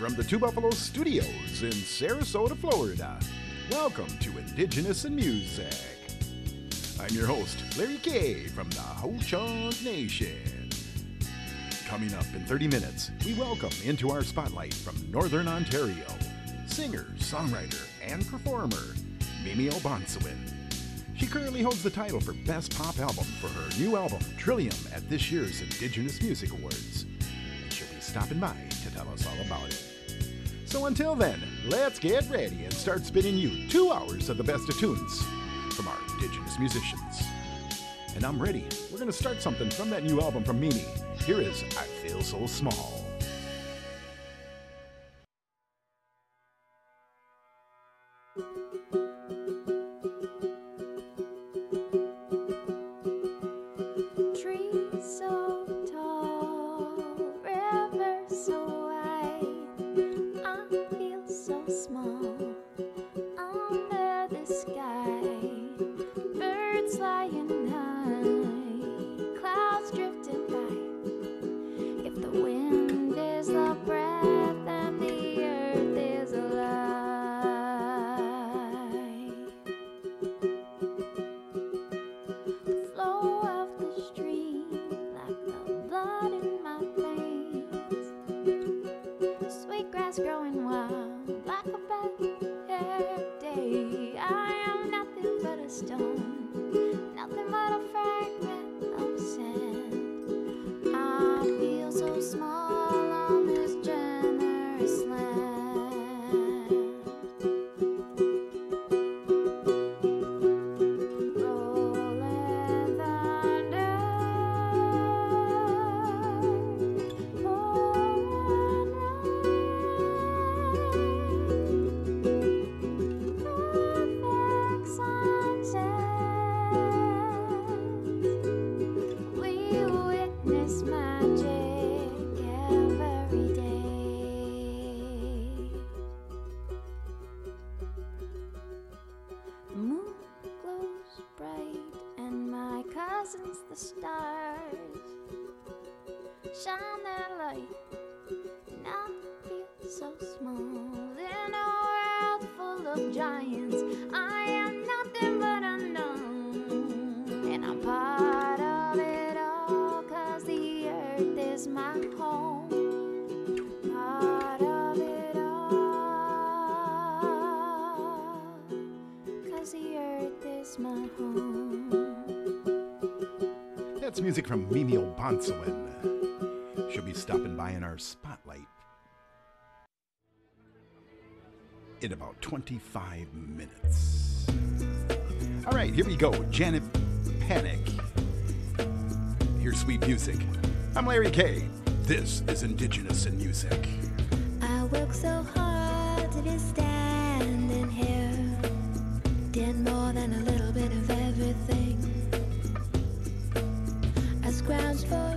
from the Two Buffalo Studios in Sarasota, Florida. Welcome to Indigenous in Music. I'm your host, Larry K from the Ho Chunk Nation. Coming up in 30 minutes, we welcome into our spotlight from Northern Ontario singer, songwriter, and performer Mimi O'Bonsawin. She currently holds the title for Best Pop Album for her new album, Trillium, at this year's Indigenous Music Awards. And she'll be stopping by to tell us all about it. So until then, let's get ready and start spinning you two hours of the best of tunes from our Indigenous musicians. And I'm ready. We're going to start something from that new album from Mimi. Here is I Feel So Small. Scrounged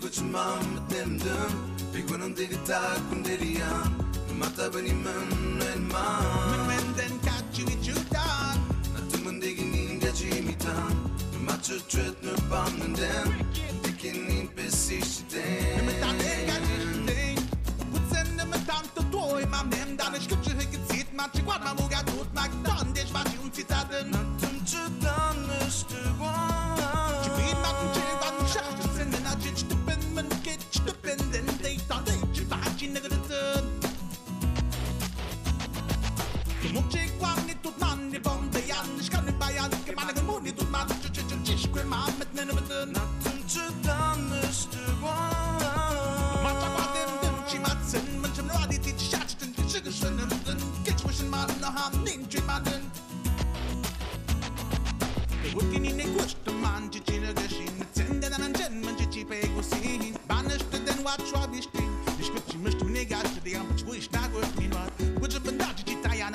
koçmam demdim Bir günüm digi tak kunderiyan Mata beni men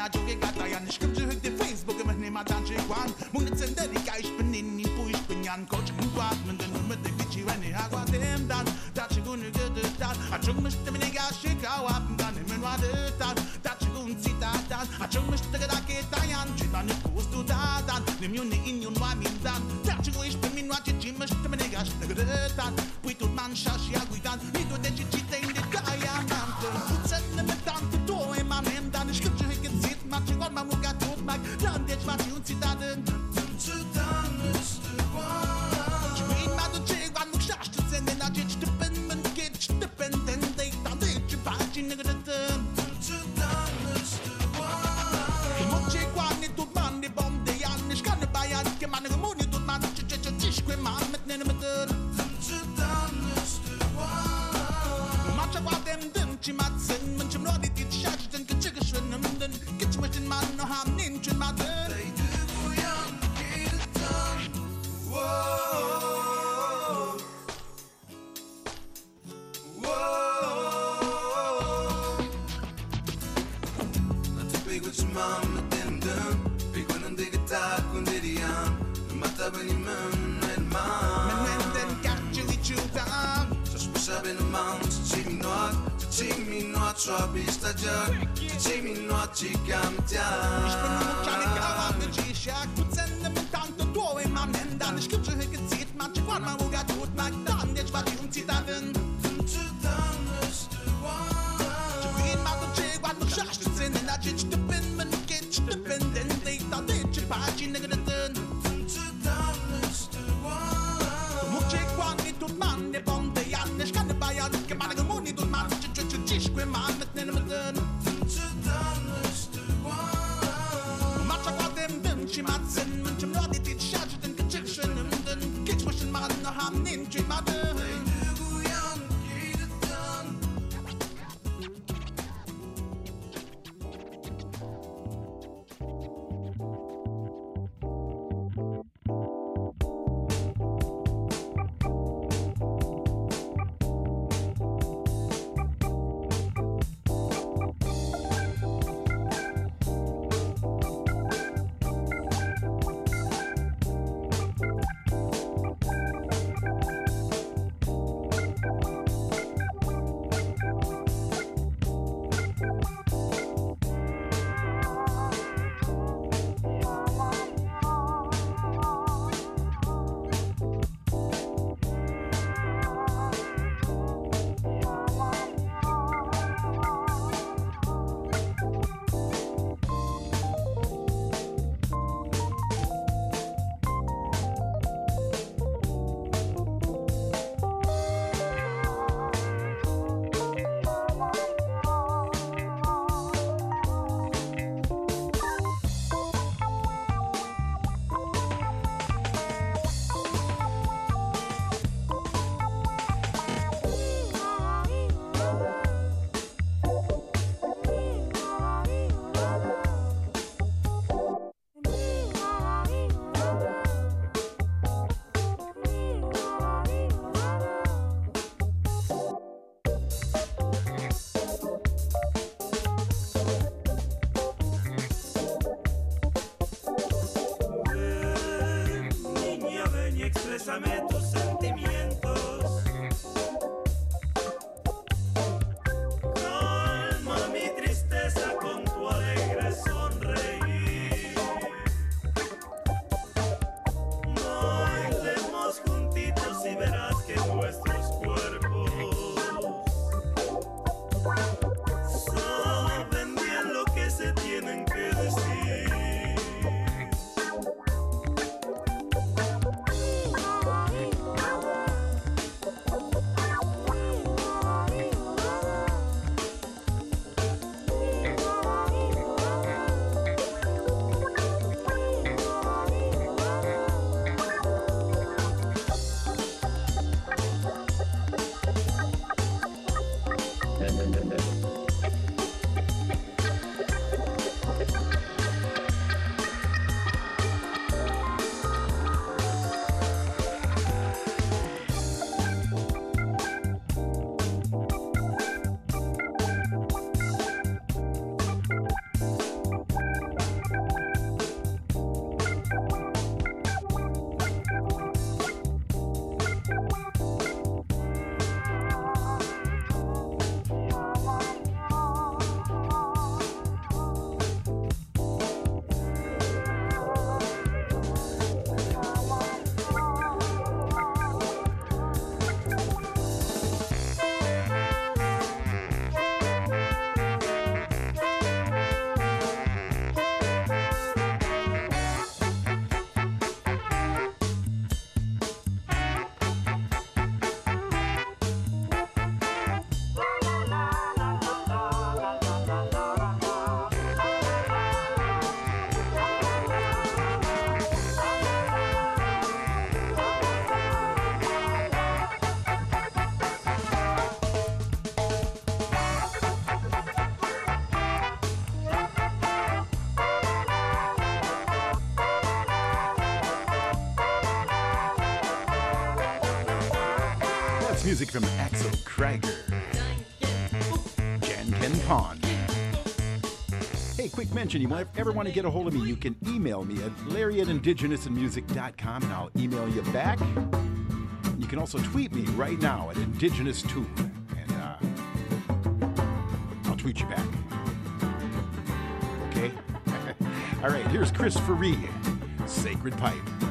a joke, from Axel Krieger. Janken Pond. Hey, quick mention, you might ever want to get a hold of me, you can email me at larry at indigenousandmusic.com and I'll email you back. You can also tweet me right now at indigenoustube and uh, I'll tweet you back. Okay? All right, here's Chris Faree, Sacred Pipe.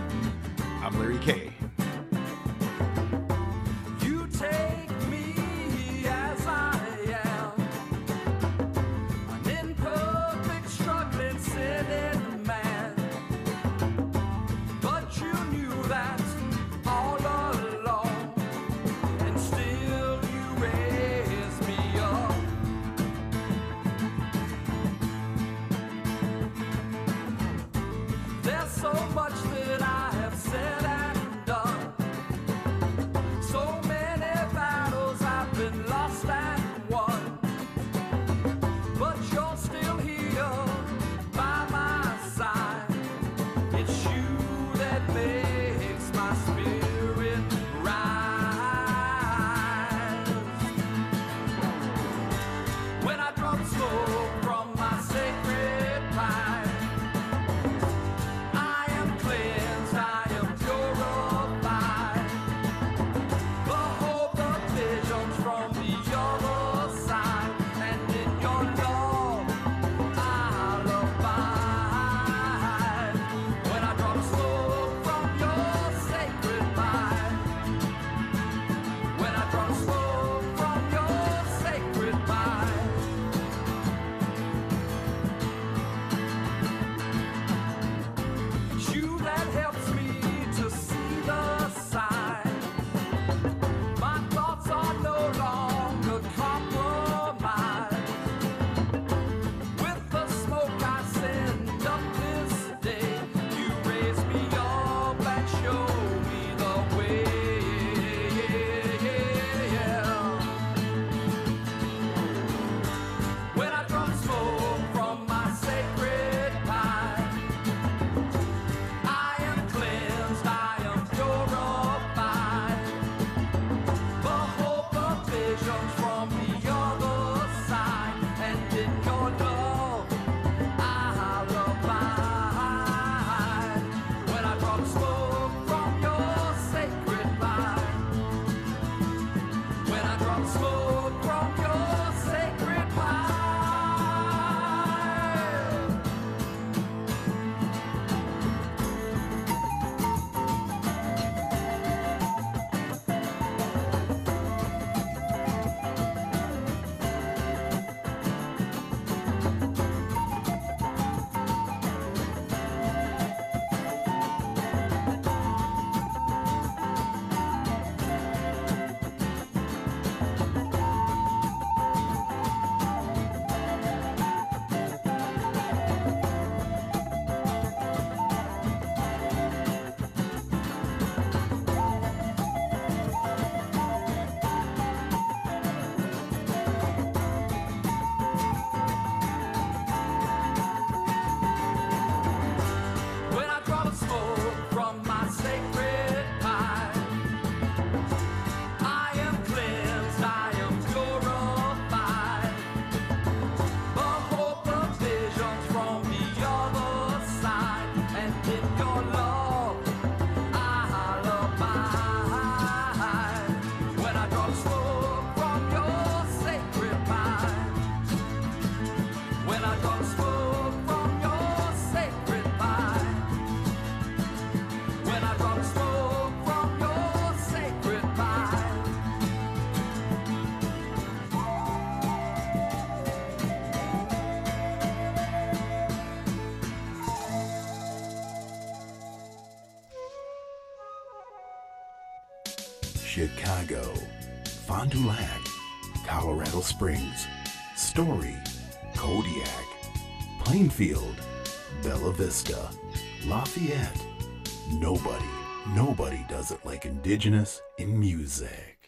Springs, Story, Kodiak, Plainfield, Bella Vista, Lafayette. Nobody, nobody does it like Indigenous in music.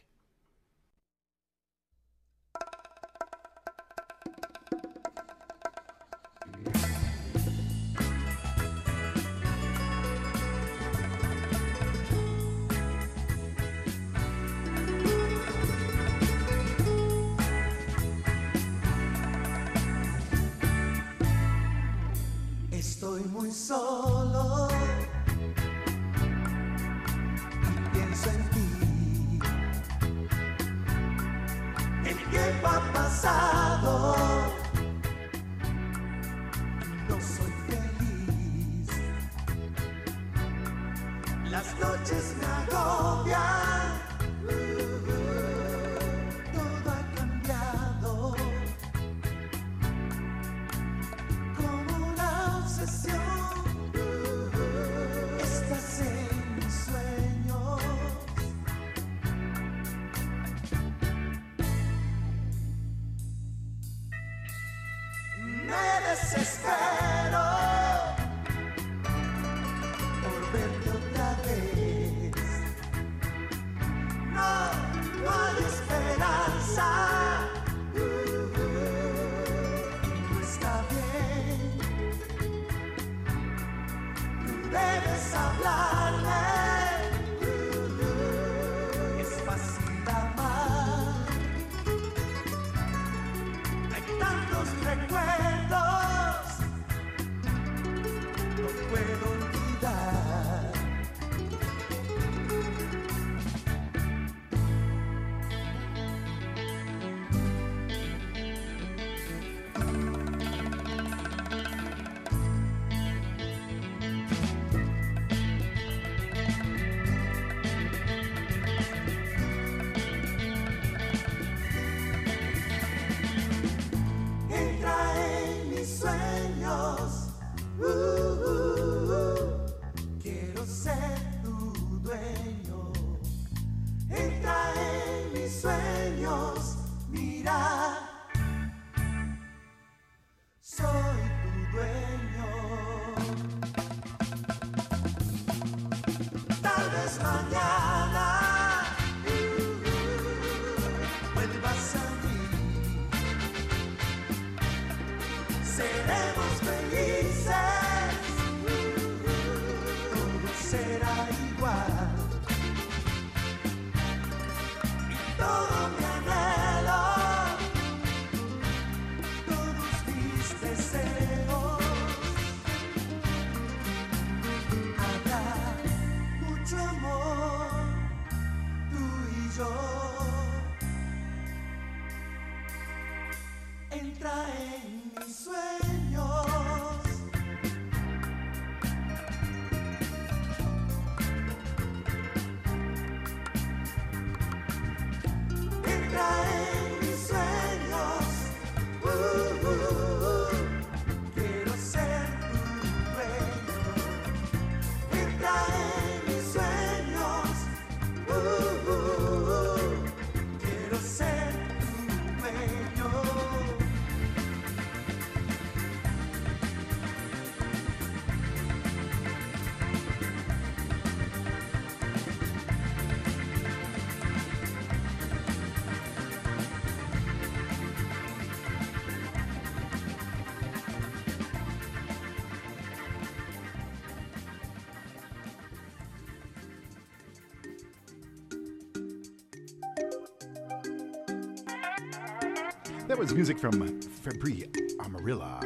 Was music from Fabri Amarilla.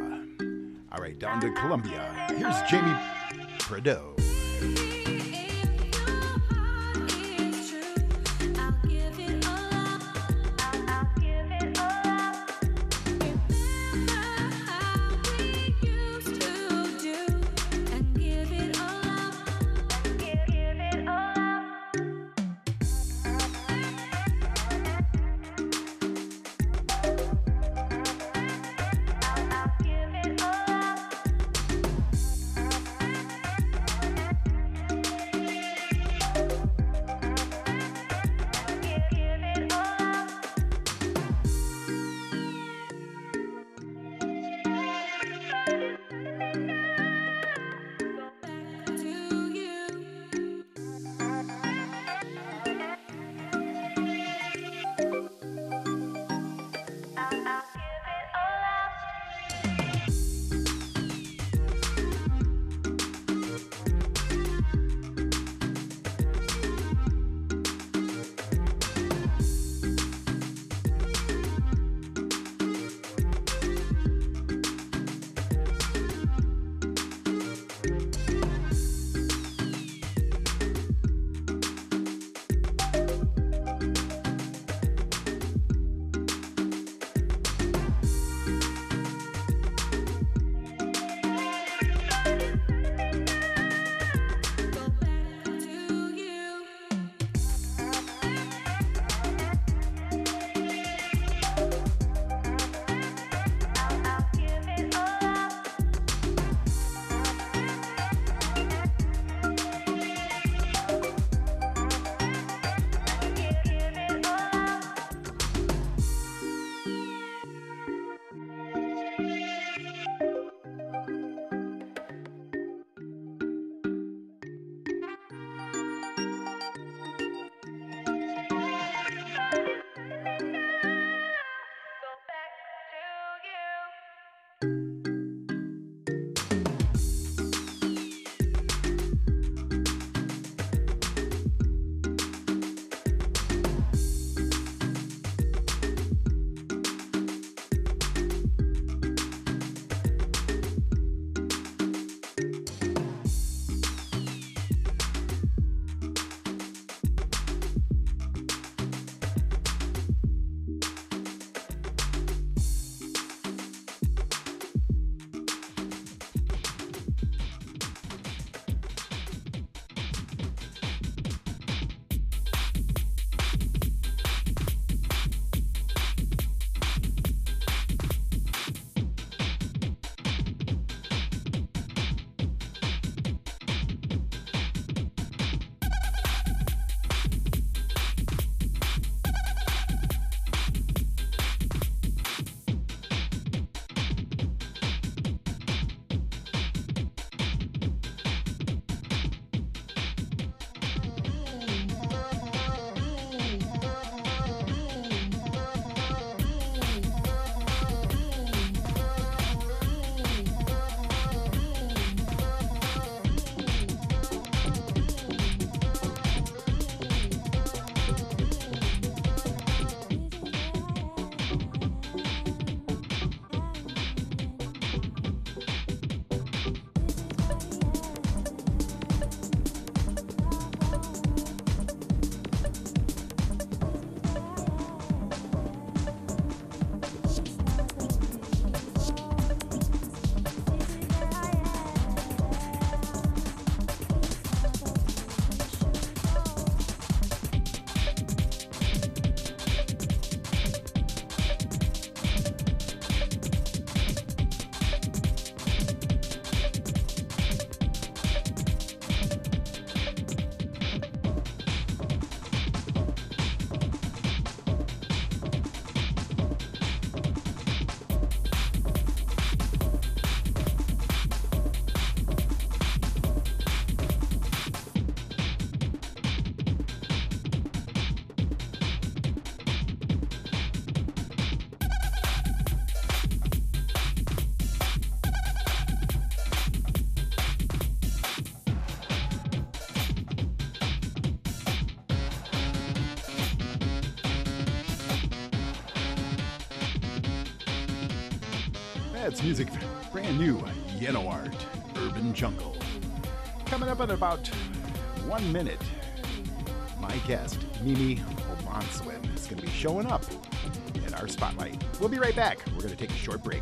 All right, down to Colombia. Here's Jamie Prado. That's music brand new, Yeno Art, Urban Jungle. Coming up in about one minute, my guest, Mimi O'Bonsawin, is going to be showing up in our spotlight. We'll be right back. We're going to take a short break.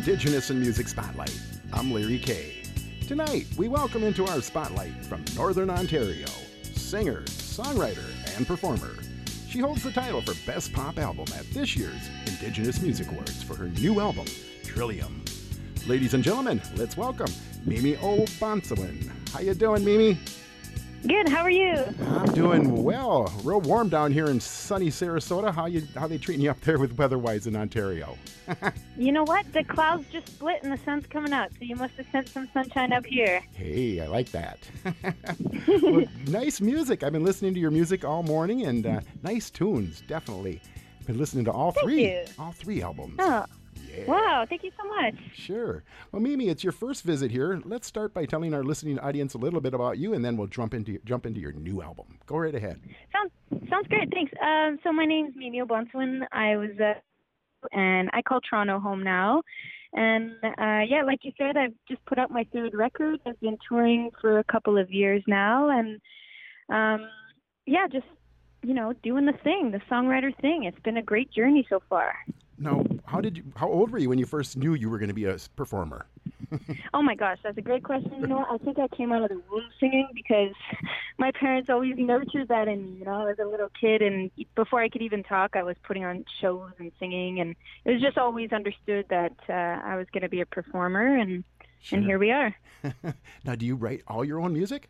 Indigenous and Music Spotlight. I'm Larry Kay. Tonight, we welcome into our spotlight from Northern Ontario, singer, songwriter, and performer. She holds the title for Best Pop Album at this year's Indigenous Music Awards for her new album, Trillium. Ladies and gentlemen, let's welcome Mimi O'Bonsawin. How you doing, Mimi? Good. How are you? I'm doing well. Real warm down here in sunny Sarasota. How you how they treating you up there with weather-wise in Ontario? You know what? The clouds just split and the sun's coming out, so you must have sent some sunshine up here. Hey, I like that. well, nice music. I've been listening to your music all morning, and uh, nice tunes, definitely. Been listening to all Thank three, you. all three albums. Oh, Yeah. Wow, thank you so much. Sure. Well, Mimi, it's your first visit here. Let's start by telling our listening audience a little bit about you, and then we'll jump into jump into your new album. Go right ahead. Sounds sounds great. Thanks. Um, so my name's Mimi O'Bonsawin. I was uh, and I call Toronto home now. And uh, yeah, like you said, I've just put out my third record. I've been touring for a couple of years now, and um, yeah, just you know, doing the thing, the songwriter thing. It's been a great journey so far. Now, how did you? How old were you when you first knew you were going to be a performer? Oh my gosh, that's a great question. You know, I think I came out of the womb singing because my parents always nurtured that in me. You know, I was a little kid, and before I could even talk, I was putting on shows and singing, and it was just always understood that uh, I was going to be a performer, and and here we are. now, do you write all your own music?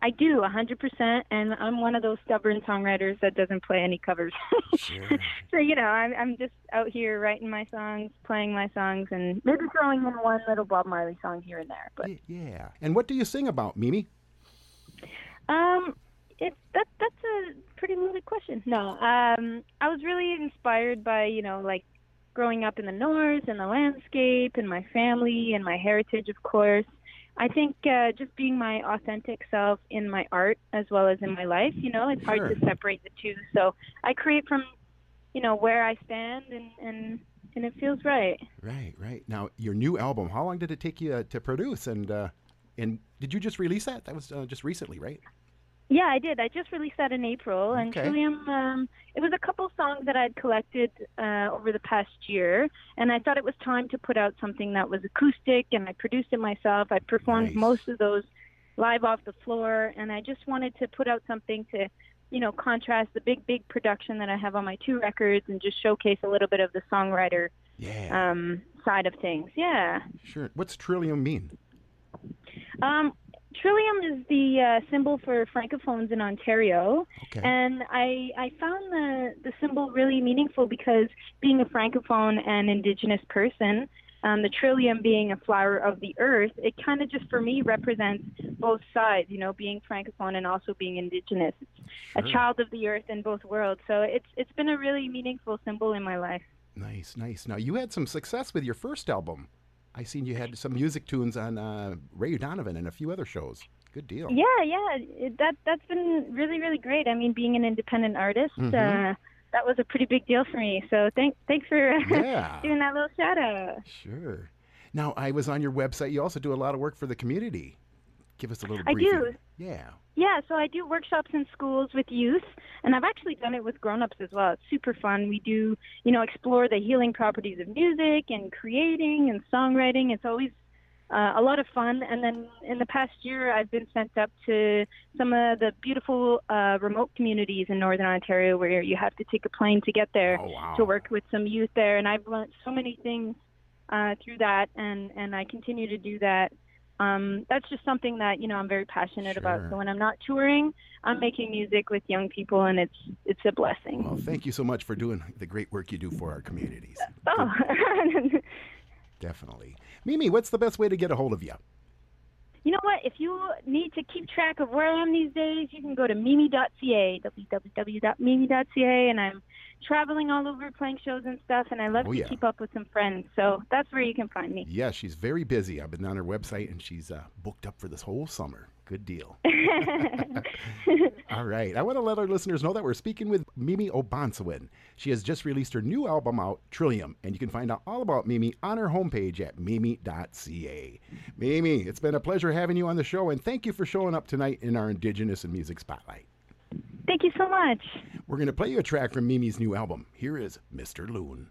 I do, a 100%, and I'm one of those stubborn songwriters that doesn't play any covers. Sure. so, you know, I'm, I'm just out here writing my songs, playing my songs, and maybe throwing in one little Bob Marley song here and there. But yeah. And what do you sing about, Mimi? Um, it that that's a pretty loaded question. No, um, I was really inspired by you know like growing up in the north and the landscape and my family and my heritage, of course. I think uh, just being my authentic self in my art as well as in my life, you know, it's hard to separate the two. So I create from, you know, where I stand and and and it feels right. Right, right. Now, your new album. How long did it take you uh, to produce? And uh, and did you just release that? That was uh, just recently, right? Yeah, I did. I just released that in April, and Okay. Trillium. Um, it was a couple songs that I'd collected uh, over the past year, and I thought it was time to put out something that was acoustic, and I produced it myself. I performed Nice. most of those live off the floor, and I just wanted to put out something to, you know, contrast the big, big production that I have on my two records, and just showcase a little bit of the songwriter Yeah. um, side of things. Yeah. sure. What's Trillium mean? Um, Trillium is the uh, symbol for francophones in Ontario. Okay. And I I found the the symbol really meaningful because being a francophone and indigenous person, um, the trillium being a flower of the earth, it kind of just for me represents both sides. You know, being francophone and also being indigenous. It's a child of the earth in both worlds. So it's it's been a really meaningful symbol in my life. Nice, nice. Now, you had some success with your first album. I seen you had some music tunes on uh, Ray Donovan and a few other shows. Good deal. Yeah, yeah, it, that that's been really really great. I mean, being an independent artist. Mhm. Uh, that was a pretty big deal for me. So thank, thanks for Yeah. doing that little shout out. Sure. Now, I was on your website. You also do a lot of work for the community. Give us a little I briefing. do. Yeah. Yeah, so I do workshops in schools with youth, and I've actually done it with grown-ups as well. It's super fun. We do, you know, explore the healing properties of music and creating and songwriting. It's always uh, a lot of fun. And then in the past year, I've been sent up to some of the beautiful uh, remote communities in Northern Ontario where you have to take a plane to get there Oh, wow. to work with some youth there. And I've learned so many things uh, through that, and, and I continue to do that. Um, that's just something that you know I'm very passionate about. So when I'm not touring, I'm making music with young people, and it's it's a blessing. Well, thank you so much for doing the great work you do for our communities. oh, Definitely. Mimi, what's the best way to get a hold of you? You know what? If you need to keep track of where I am these days, you can go to mimi.ca, www.mimi.ca, and I'm traveling all over playing shows and stuff, and I love Oh, to yeah. keep up with some friends. So that's where you can find me. Yeah, she's very busy. I've been on her website and she's uh, booked up for this whole summer. Good deal. All right. I want to let our listeners know that we're speaking with Mimi O'Bonsawin. She has just released her new album out, Trillium, and you can find out all about Mimi on her homepage at mimi.ca. Mimi, it's been a pleasure having you on the show, and thank you for showing up tonight in our Indigenous and Music Spotlight. Thank you so much. We're going to play you a track from Mimi's new album. Here is Mr. Loon.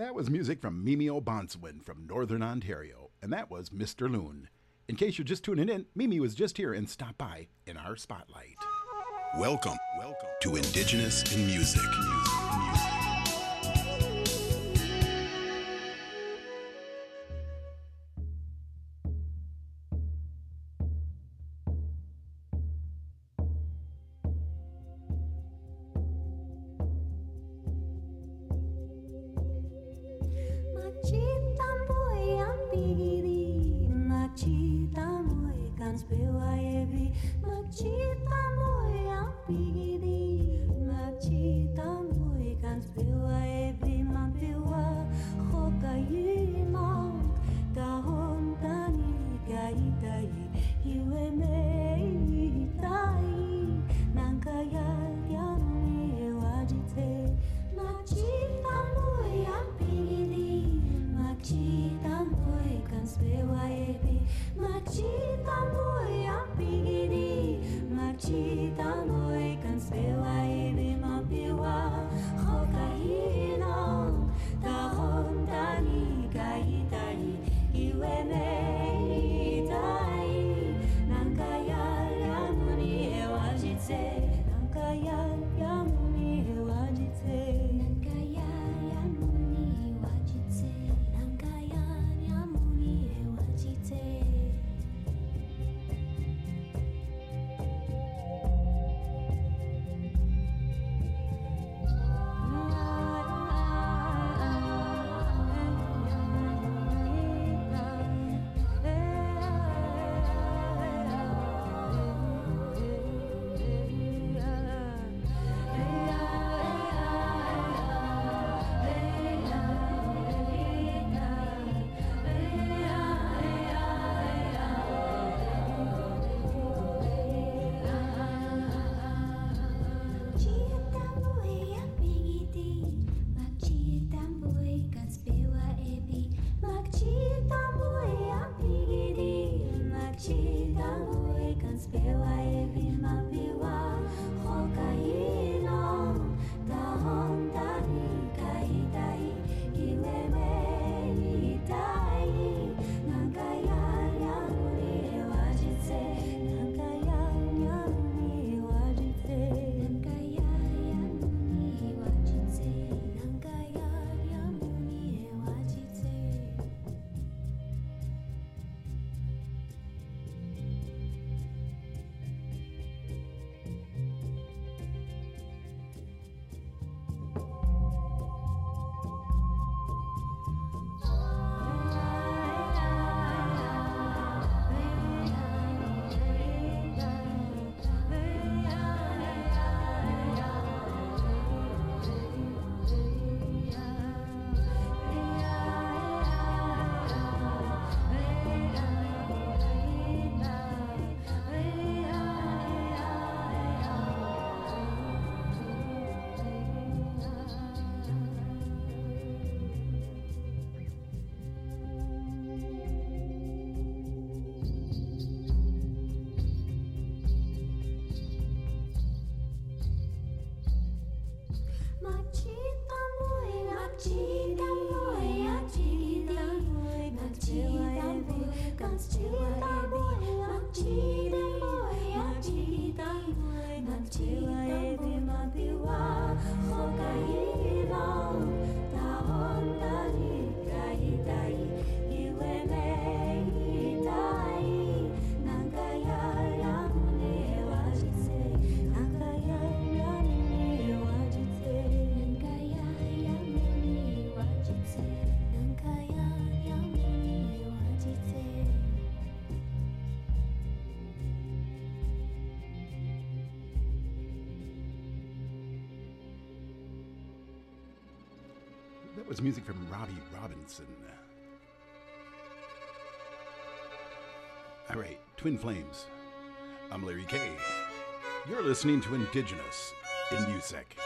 That was music from Mimi O'Bonsawin from Northern Ontario, and that was Mr. Loon. In case you're just tuning in, Mimi was just here and stopped by in our spotlight. Welcome, welcome to Indigenous in Music. music, music. Was music from Robbie Robinson. All right, Twin Flames. I'm Larry K. You're listening to Indigenous in Music.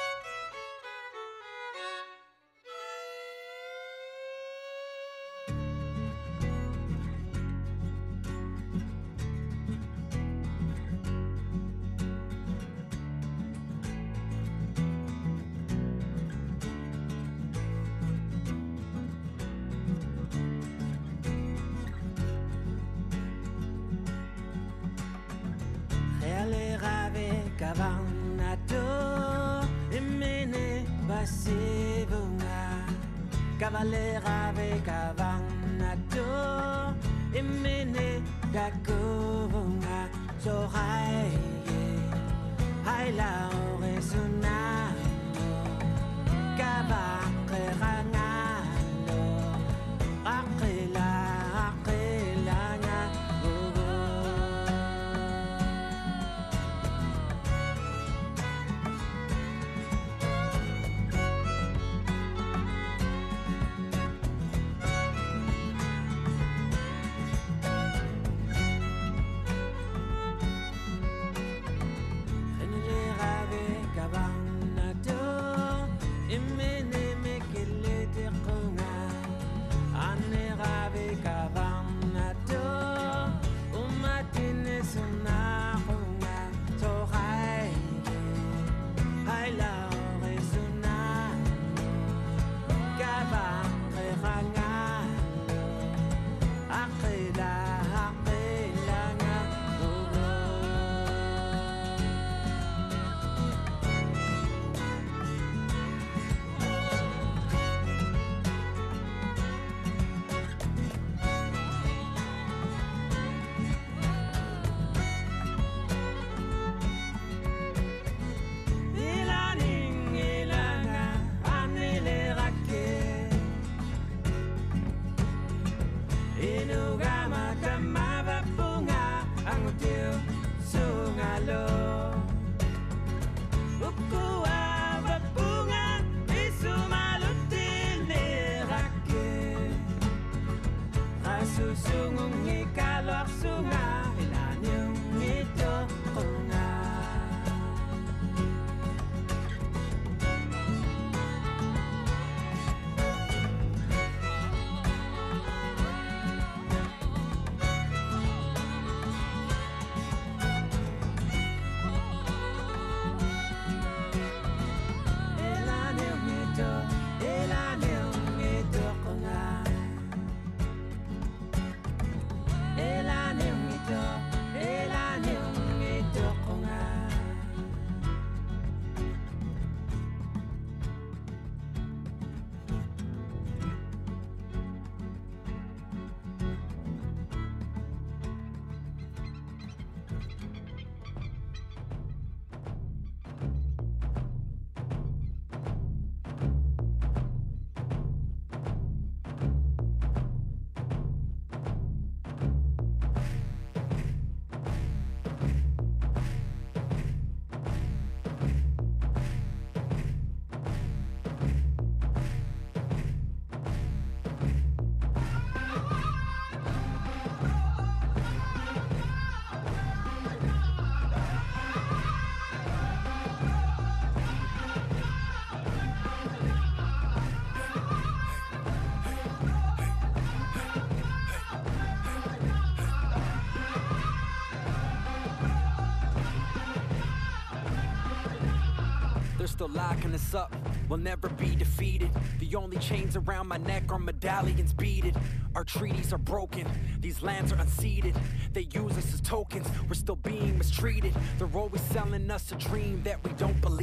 Still locking us up. We'll never be defeated. The only chains around my neck are medallions beaded. Our treaties are broken. These lands are unceded. They use us as tokens. We're still being mistreated. They're always selling us a dream that we don't believe.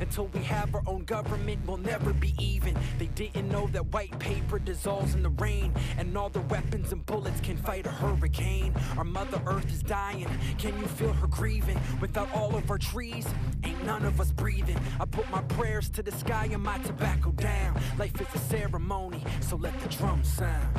Until we have our own government, we'll never be even. They didn't know that white paper dissolves in the rain. And all their weapons and bullets can fight a hurricane. Our Mother Earth is dying. Can you feel her grieving? Without all of our trees, ain't none of us breathing. I put my prayers to the sky and my tobacco down. Life is a ceremony, so let the drums sound.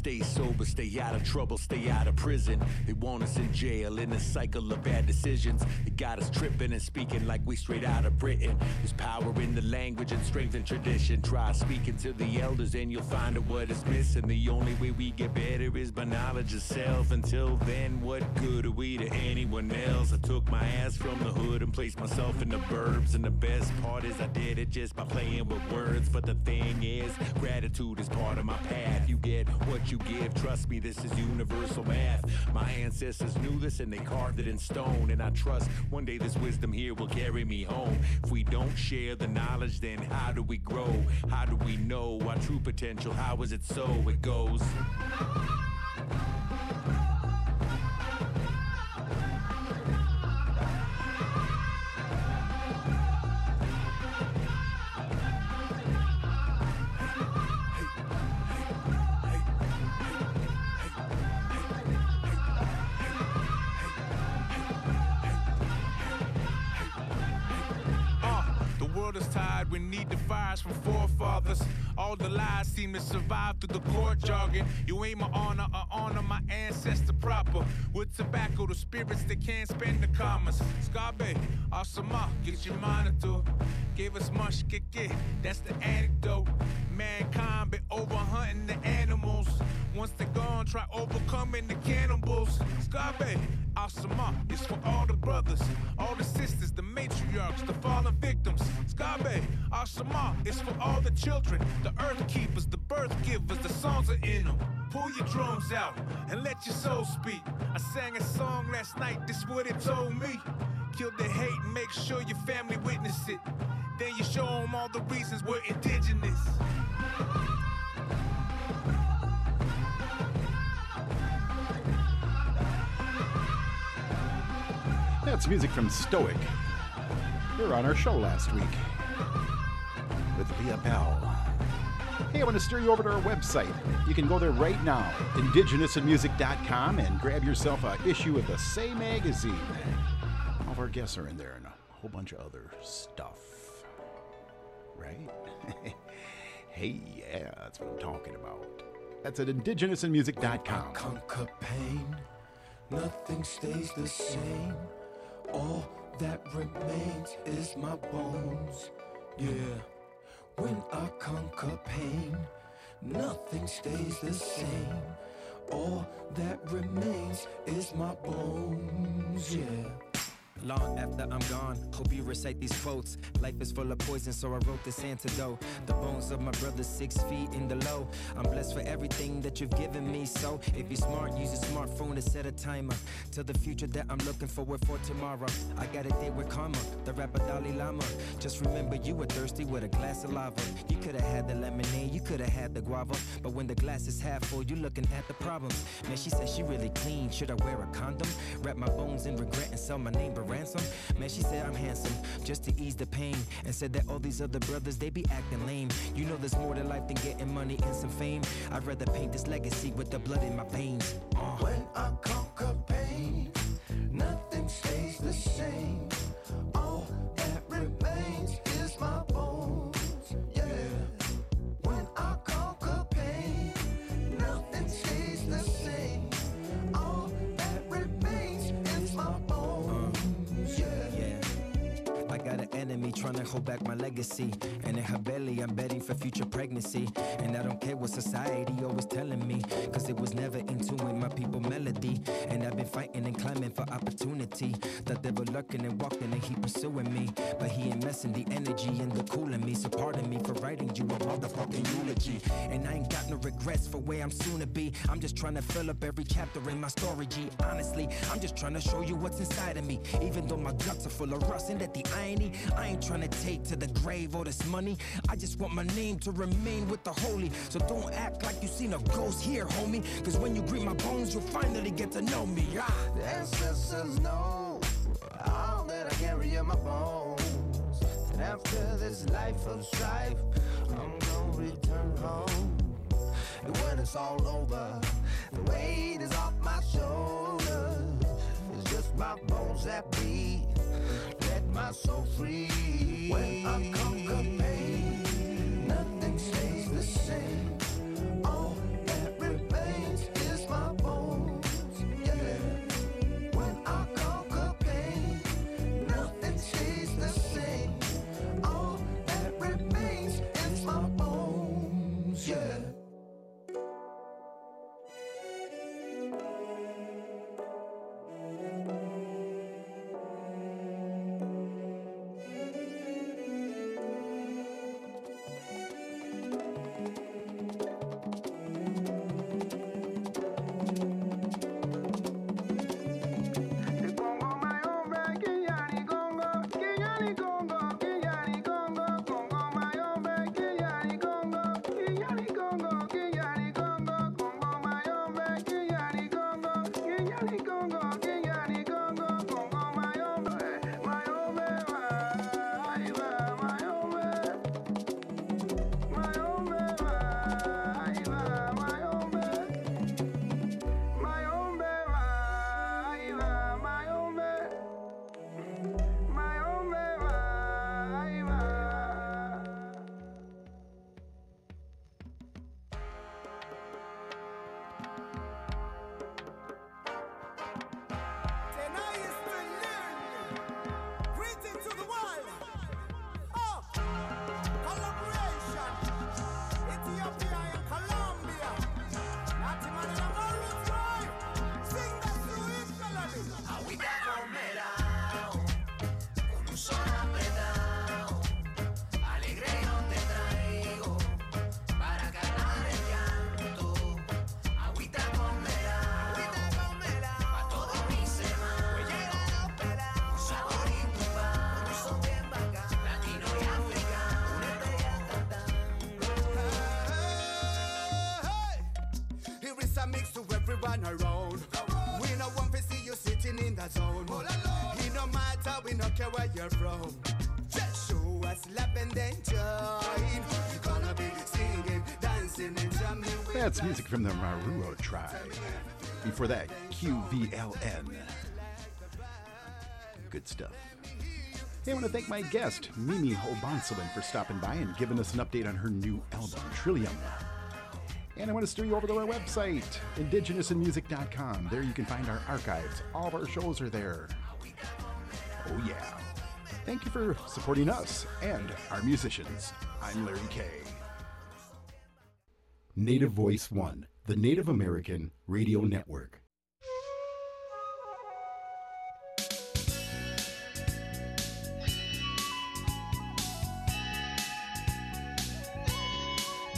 Stay sober, stay out of trouble, stay out of prison. They want us in jail in a cycle of bad decisions. It got us tripping and speaking like we straight out of Britain. There's power in the language and strength and tradition. Try speaking to the elders and you'll find out what is missing. The only way we get better is by knowledge of self. Until then, what good are we to anyone else? I took my ass from the hood and placed myself in the burbs. And the best part is I did it just by playing with words. But the thing is, gratitude is part of my path. You get what you give. Trust me, this is universal math. My ancestors knew this and they carved it in stone. And I trust one day this wisdom here will carry me home. If we don't share the knowledge, then how do we grow? How do we know our true potential? How is it so? It goes. Spirits that can't spend the commas. Scarbe, Asama, get your monitor. Gave us much kick it, that's the anecdote. Mankind been over hunting the animals. Once they're gone, try overcoming the cannibals. Scarbe, Asama, it's for all the brothers, all the sisters, the matriarchs, the fallen victims. Scarbe, Asama, it's for all the children, the earth keepers, the birth givers, the songs are in them. Pull your drums out and let your soul speak. I sang a song last night, this what it told me. Kill the hate and make sure your family witness it. Then you show them all the reasons we're indigenous. That's music from Stoic. Were on our show last week with Leah Bell. Hey, I want to steer you over to our website. You can go there right now, indigenousinmusic.com, and grab yourself a issue of the Say magazine. All of our guests are in there and a whole bunch of other stuff. Right? hey, yeah, that's what I'm talking about. That's at indigenousinmusic.com. conquer pain. Nothing stays the same. All that remains is my bones. Yeah. When I conquer pain, nothing stays the same. All that remains is my bones. Yeah. Long after I'm gone, hope you recite these quotes. Life is full of poison, so I wrote this antidote. The bones of my brother, six feet in the low. I'm blessed for everything that you've given me. So if you're smart, use a smartphone to set a timer. Till the future that I'm looking forward for tomorrow. I got a date with karma, the rapper Dalai Lama. Just remember you were thirsty with a glass of lava. You could have had the lemonade, you could have had the guava. But when the glass is half full, you're looking at the problems. Man, she said she really clean. Should I wear a condom? Wrap my bones in regret and sell my for ransom? Man, she said I'm handsome just to ease the pain. And said that all these other brothers, they be acting lame. You know there's more to life than getting money and some fame. I'd rather paint this legacy with the blood in my veins. Uh. When I conquer pain, nothing stays the same. All that remains is my trying to hold back my legacy. And in her belly, I'm betting for future pregnancy. And I don't care what society always telling me. Cause it was never in tune with my people melody. And I've been fighting and climbing for opportunity. The devil lurking and walking and he pursuing me. But he ain't messing the energy and the cooling me. So pardon me for writing you a motherfucking eulogy. And I ain't got no regrets for where I'm soon to be. I'm just trying to fill up every chapter in my story, G. Honestly, I'm just trying to show you what's inside of me. Even though my guts are full of rust and that the irony, I ain't trying to take to the grave all this money. I just want my name to remain with the holy. So don't act like you seen a ghost here, homie. Cause when you greet my bones, you'll finally get to know me. Ah. The ancestors know all that I carry in my bones. And after this life of strife, I'm gonna return home. And when it's all over, the weight is off my shoulders. It's just my bones that beat. My soul free. When I conquer Before that, QVLN. Good stuff. Hey, I want to thank my guest, Mimi O'Bonsawin, for stopping by and giving us an update on her new album, Trillium. And I want to steer you over to our website, indigenousinmusic.com. There you can find our archives. All of our shows are there. Oh, yeah. Thank you for supporting us and our musicians. I'm Larry Kay. Native Voice One, the Native American Radio Network.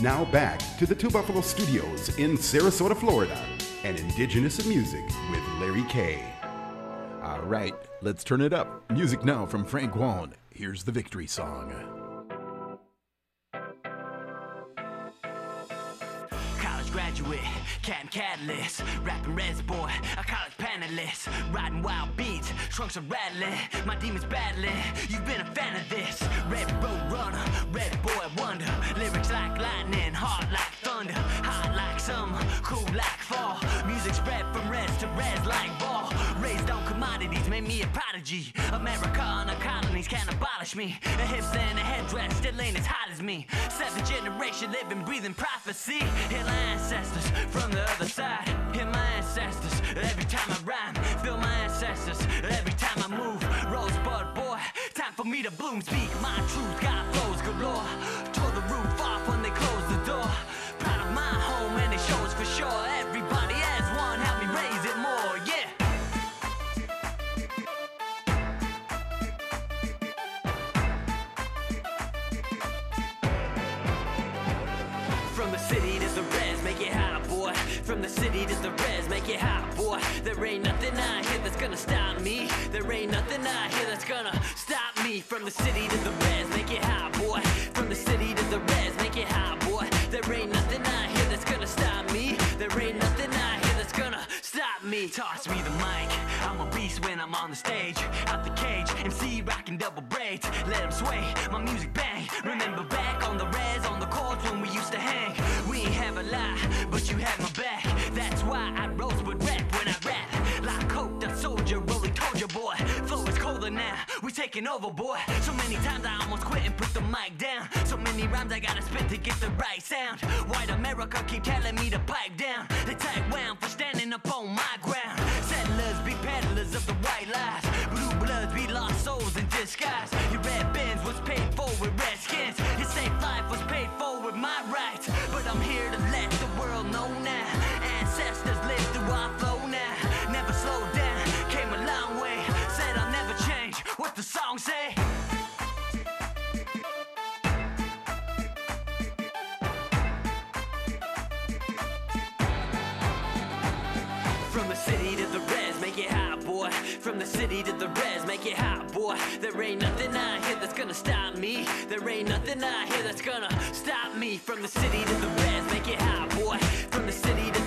Now back to the Two Buffalo Studios in Sarasota, Florida, and Indigenous in Music with Larry Kay. All right, let's turn it up. Music now from Frank Waln. Here's the victory song. And catalyst, rapping res boy, a college panelist, riding wild beats, trunks are rattling, my demons battling. You've been a fan of this, red road runner, red boy wonder, lyrics like lightning, heart like thunder, hot like summer, cool like fall. Music spread from res to res like ball. Raised on commodities made me a prodigy. America and the colonies can't abolish me. A hips and a headdress still ain't as hot as me. Seventh generation living, breathing prophecy. Hear my ancestors from the other side. Hear my ancestors every time I rhyme. Feel my ancestors every time I move. Rosebud boy, time for me to bloom. Speak my truth, God flows galore. Tore the roof off when they closed the door. Proud of my home and it shows for sure. Make it hot, boy. There ain't nothing out here that's gonna stop me. There ain't nothing out here that's gonna stop me. From the city to the res, make it hot, boy. From the city to the res, make it hot, boy. There ain't nothing out here that's gonna stop me. There ain't nothing out here that's gonna stop me. Toss me the mic. I'm a beast when I'm on the stage. Out the cage, MC rocking double braids. Let sway, my music bang. Remember back on the res, on the chords when we used to hang. We ain't have a lot, but you had my back. That's why I rose rap when I rap. Like coke, that soldier, really told you, boy. Flow is colder now, we taking over, boy. So many times I almost quit and put the mic down. So many rhymes I gotta spit to get the right sound. White America keep telling me to pipe down. They tight wound for standing up on my ground. Settlers be peddlers of the white lies. Blue bloods be lost souls in disguise. Your red bins was paid for with red skins. Your safe life was paid for with my rights. But I'm here to live flow now. Never slow down, came a long way. Said I'll never change. What the song say? From the city to the res, make it hot, boy. From the city to the res, make it hot, boy. There ain't nothing out here that's gonna stop me. There ain't nothing out here that's gonna stop me. From the city to the res, make it hot, boy. From the city to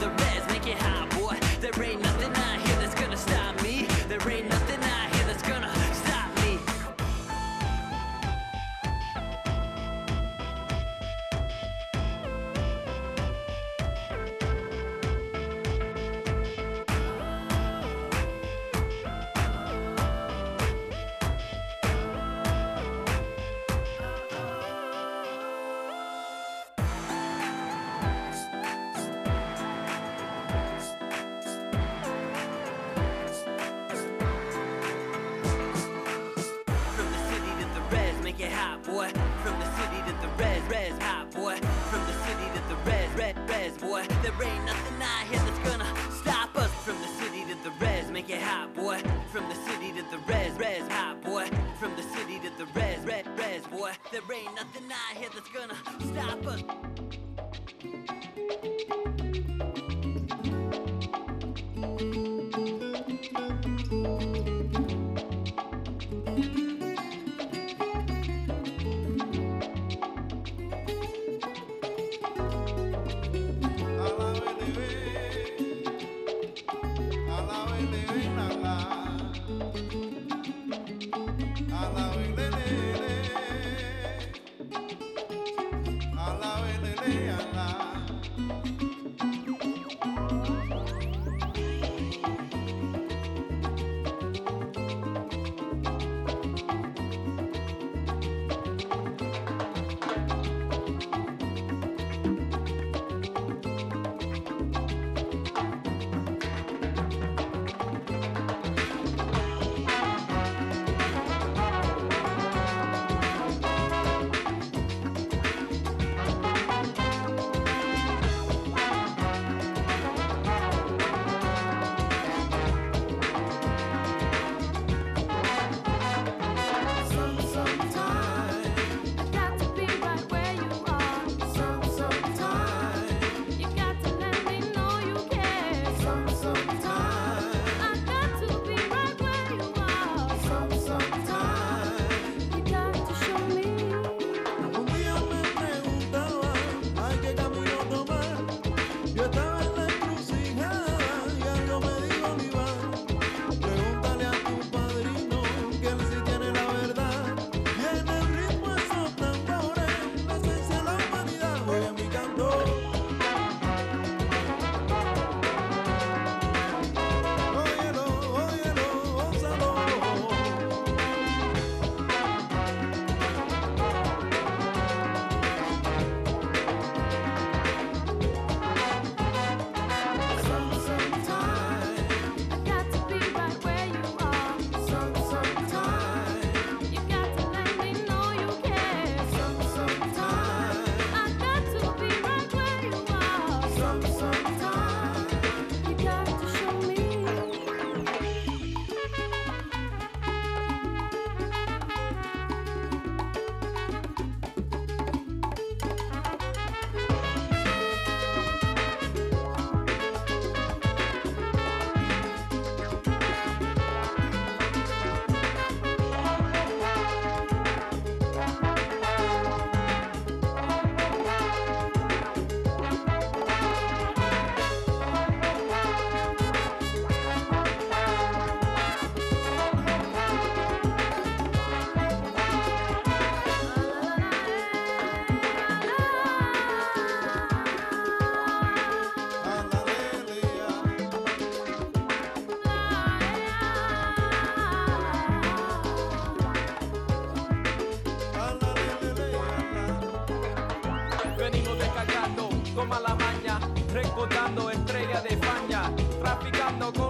From the city to the res, res, hot, boy. From the city to the res, red, res, boy. There ain't nothing out here that's gonna stop us. From the city to the res, make it hot, boy. From the city to the res, res, hot, boy. From the city to the res, red, res, boy. There ain't nothing out here that's gonna stop us.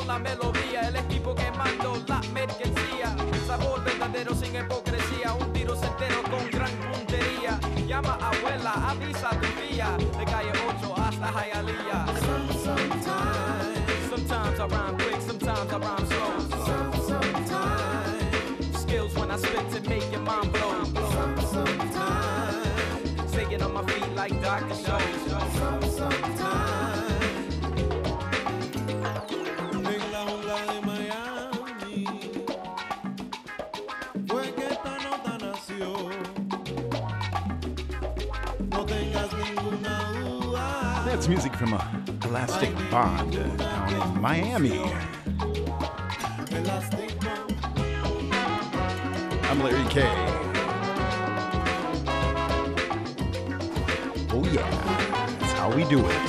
la melodía, el equipo que quemando la mercancía. Sabor verdadero sin hipocresía, un tiro certero con gran puntería. Llama a from a elastic bond uh, down in Miami. I'm Larry K. Oh yeah, that's how we do it.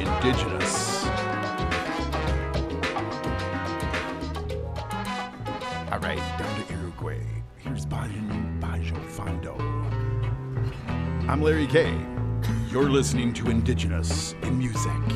Indigenous. All right, down to Uruguay. Here's Bajo Fondo. I'm Larry K. You're listening to Indigenous in Music.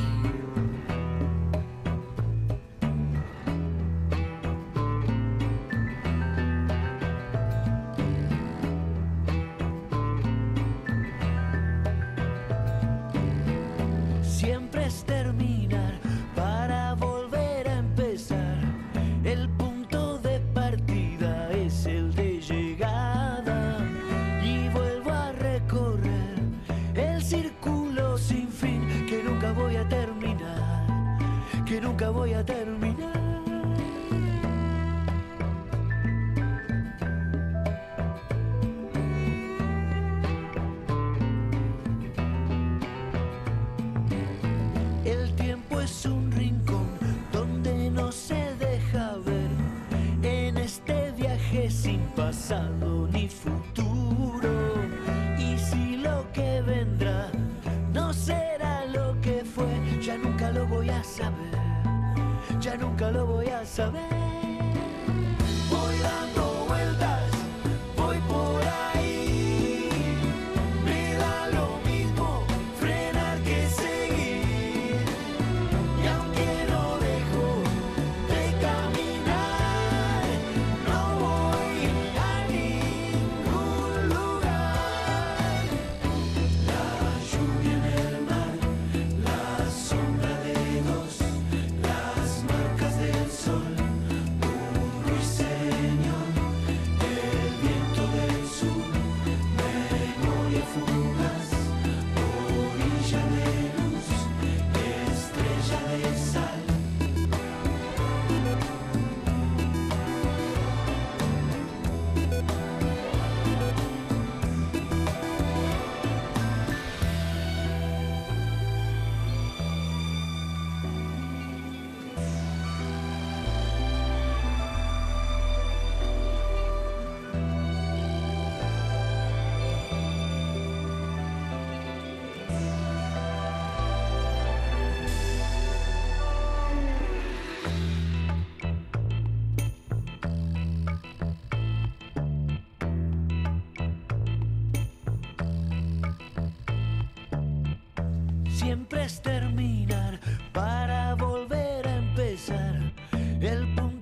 siempre es terminar para volver a empezar. El punto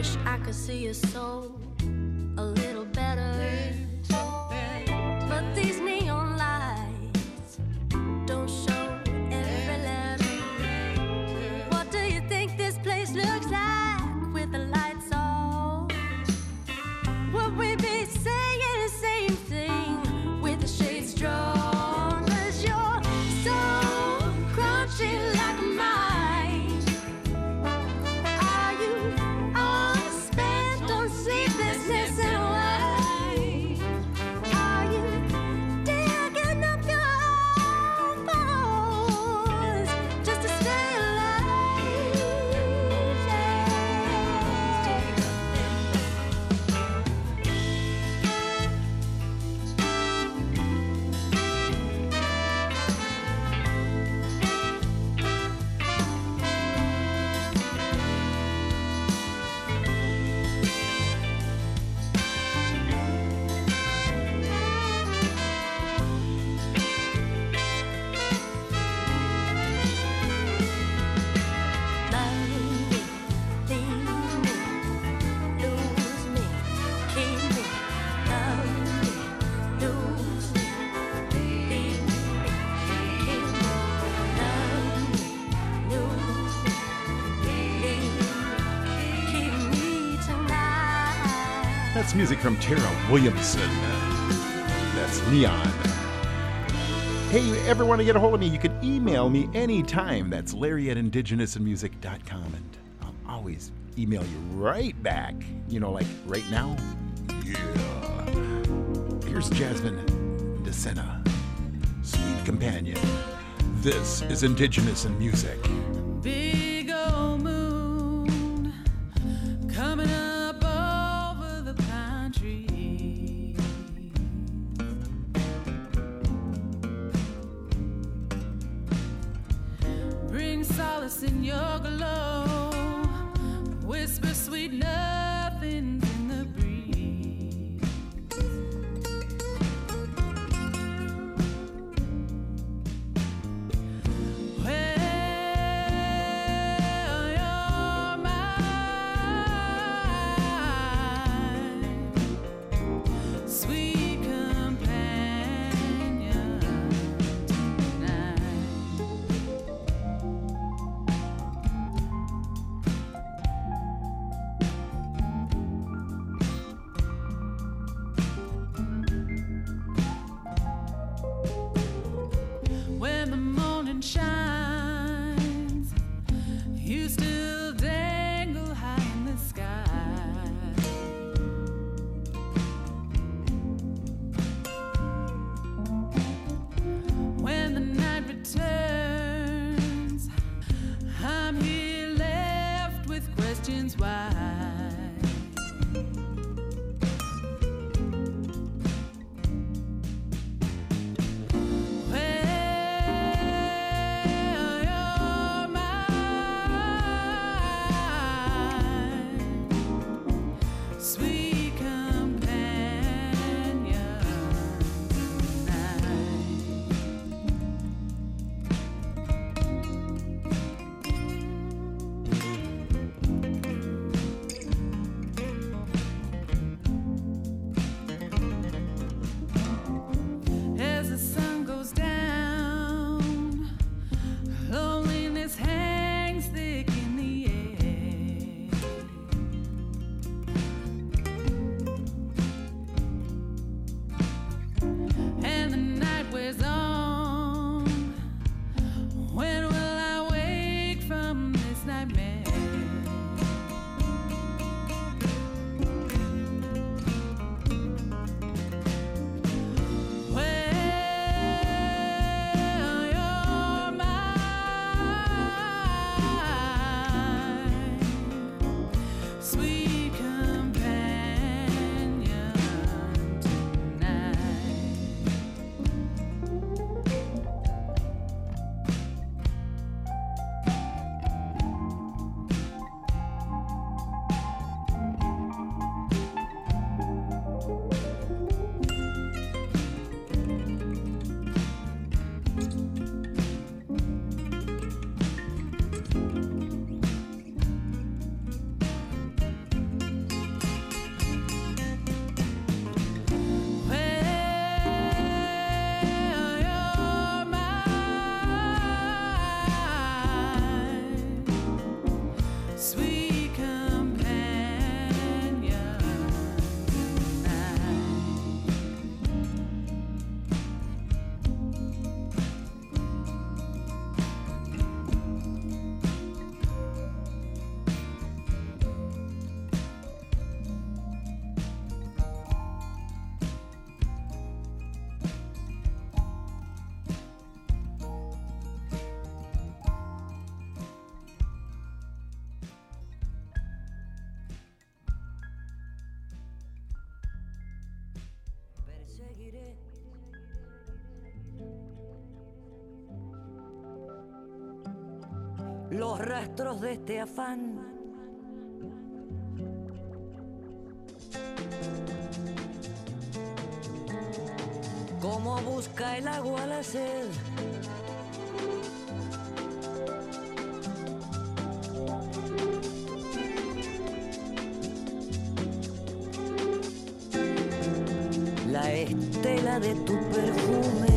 wish I could see your soul. from Tara Williamson. That's Neon. Hey, you ever want to get a hold of me, you can email me anytime. That's Larry at indigenousinmusic.com, and I'll always email you right back. You know, like right now. Yeah. Here's Jasmine Netsena, sweet companion. This is Indigenous and in Music. los rastros de este afán. Como busca el agua la sed. La estela de tu perfume.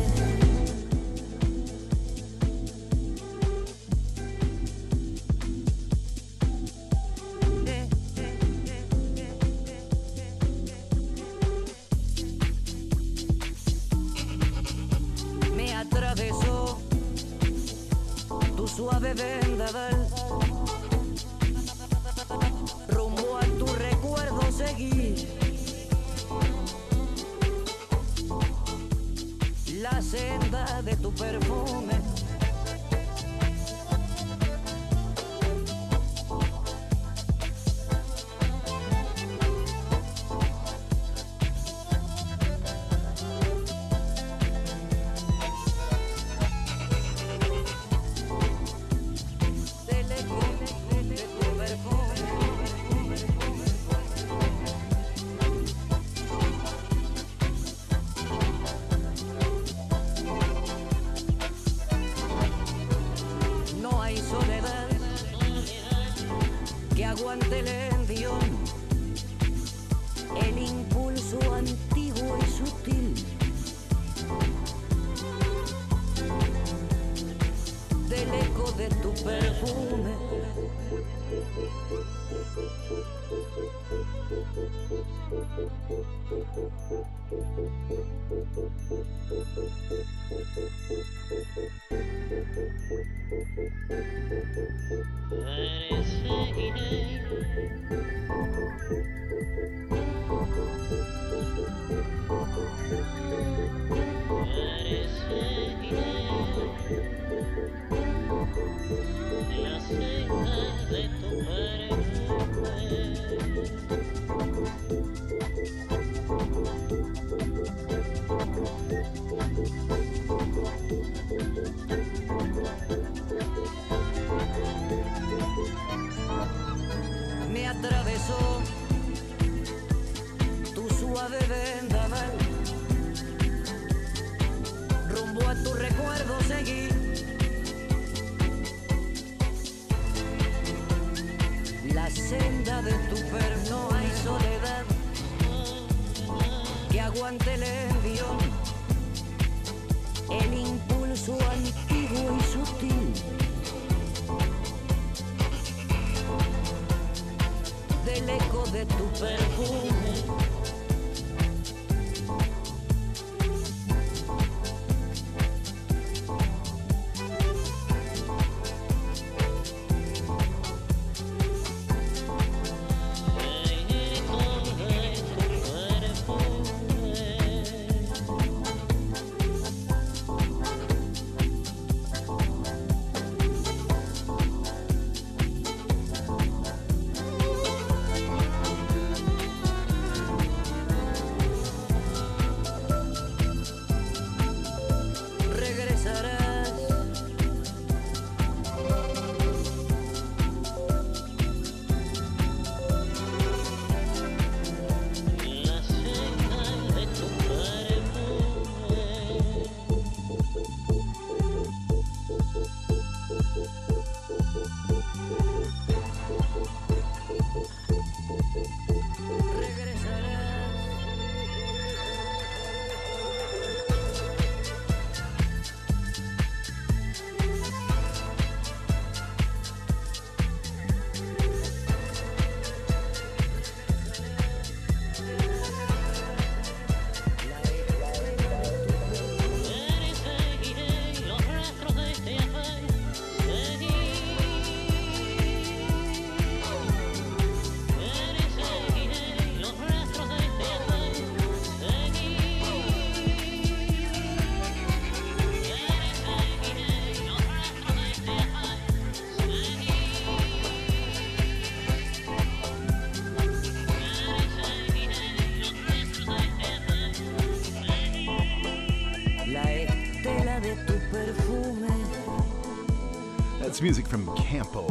That's music from Campo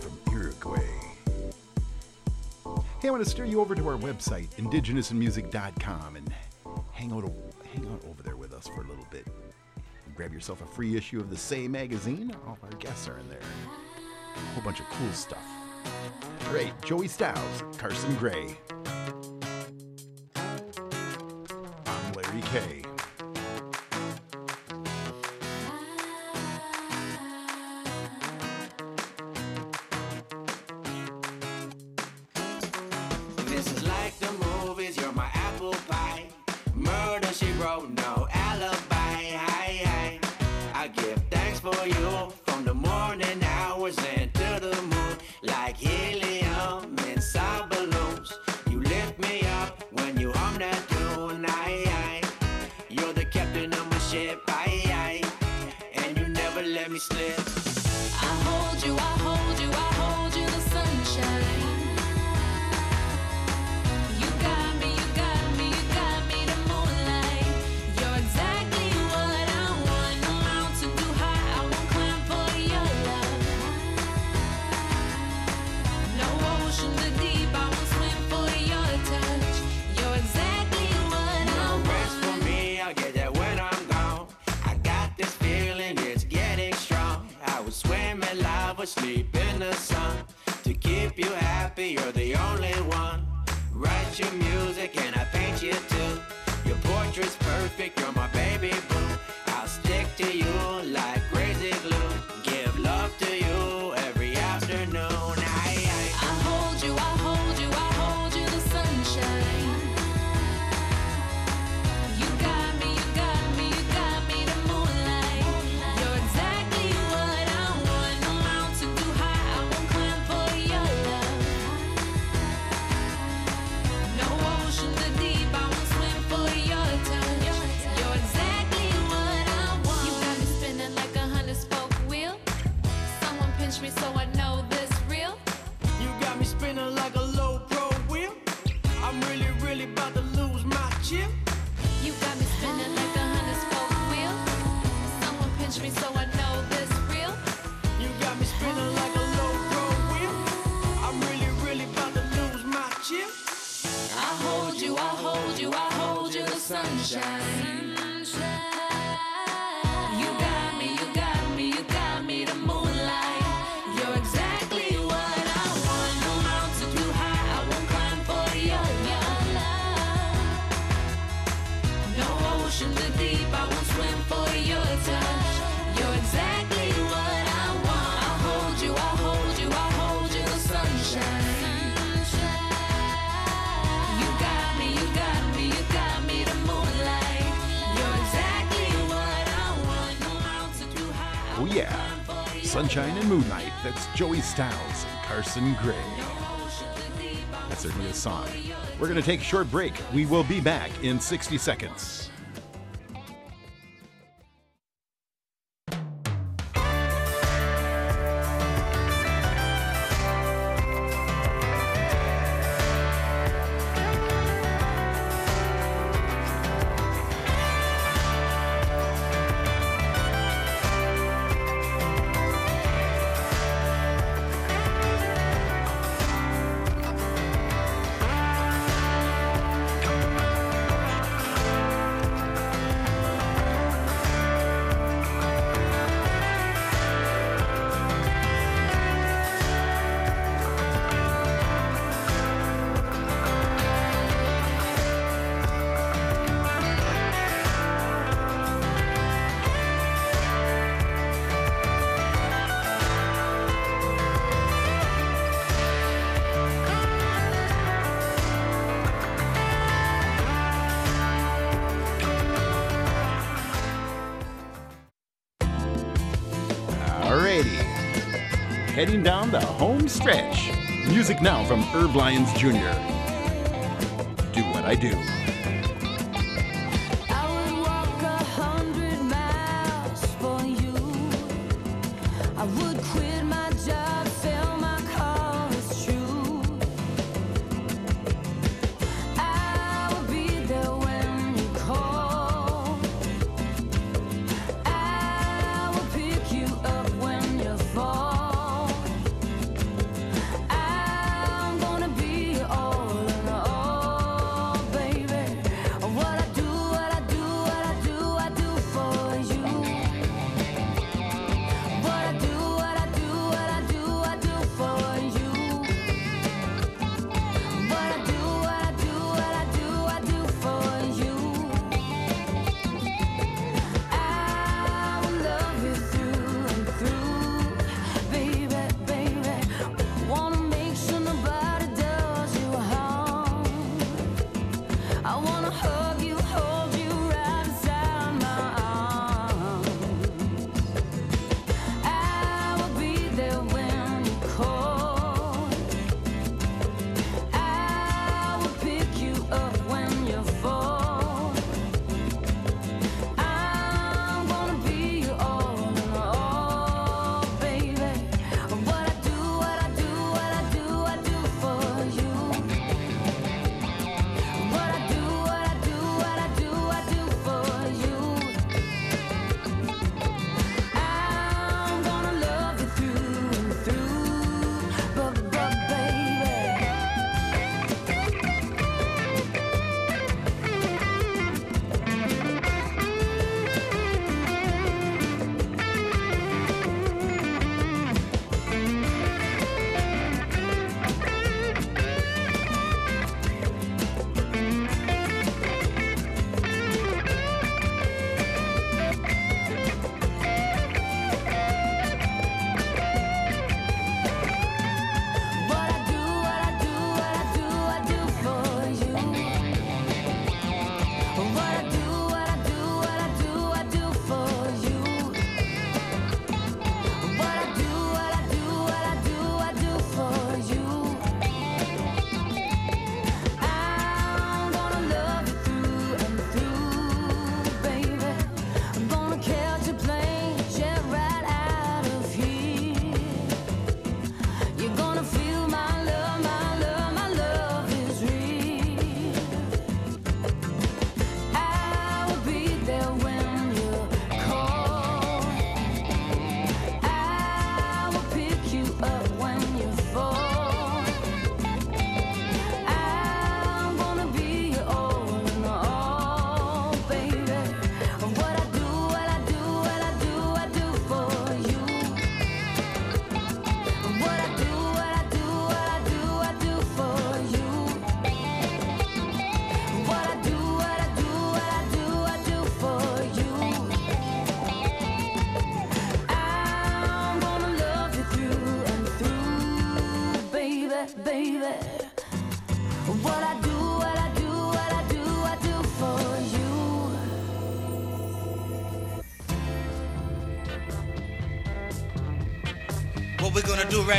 from Uruguay. Hey, I want to steer you over to our website, indigenousinmusic.com, and hang out, hang out over there with us for a little bit. Grab yourself a free issue of the Say magazine. All our guests are in there. A whole bunch of cool stuff. Great. Joey Stylez, Carsen Gray. I'm Larry K. Joey Stylez and Carsen Gray. That's certainly a song. We're going to take a short break. We will be back in 60 seconds. heading down the home stretch. Music now from Herb Lyons Jr. Do what I do.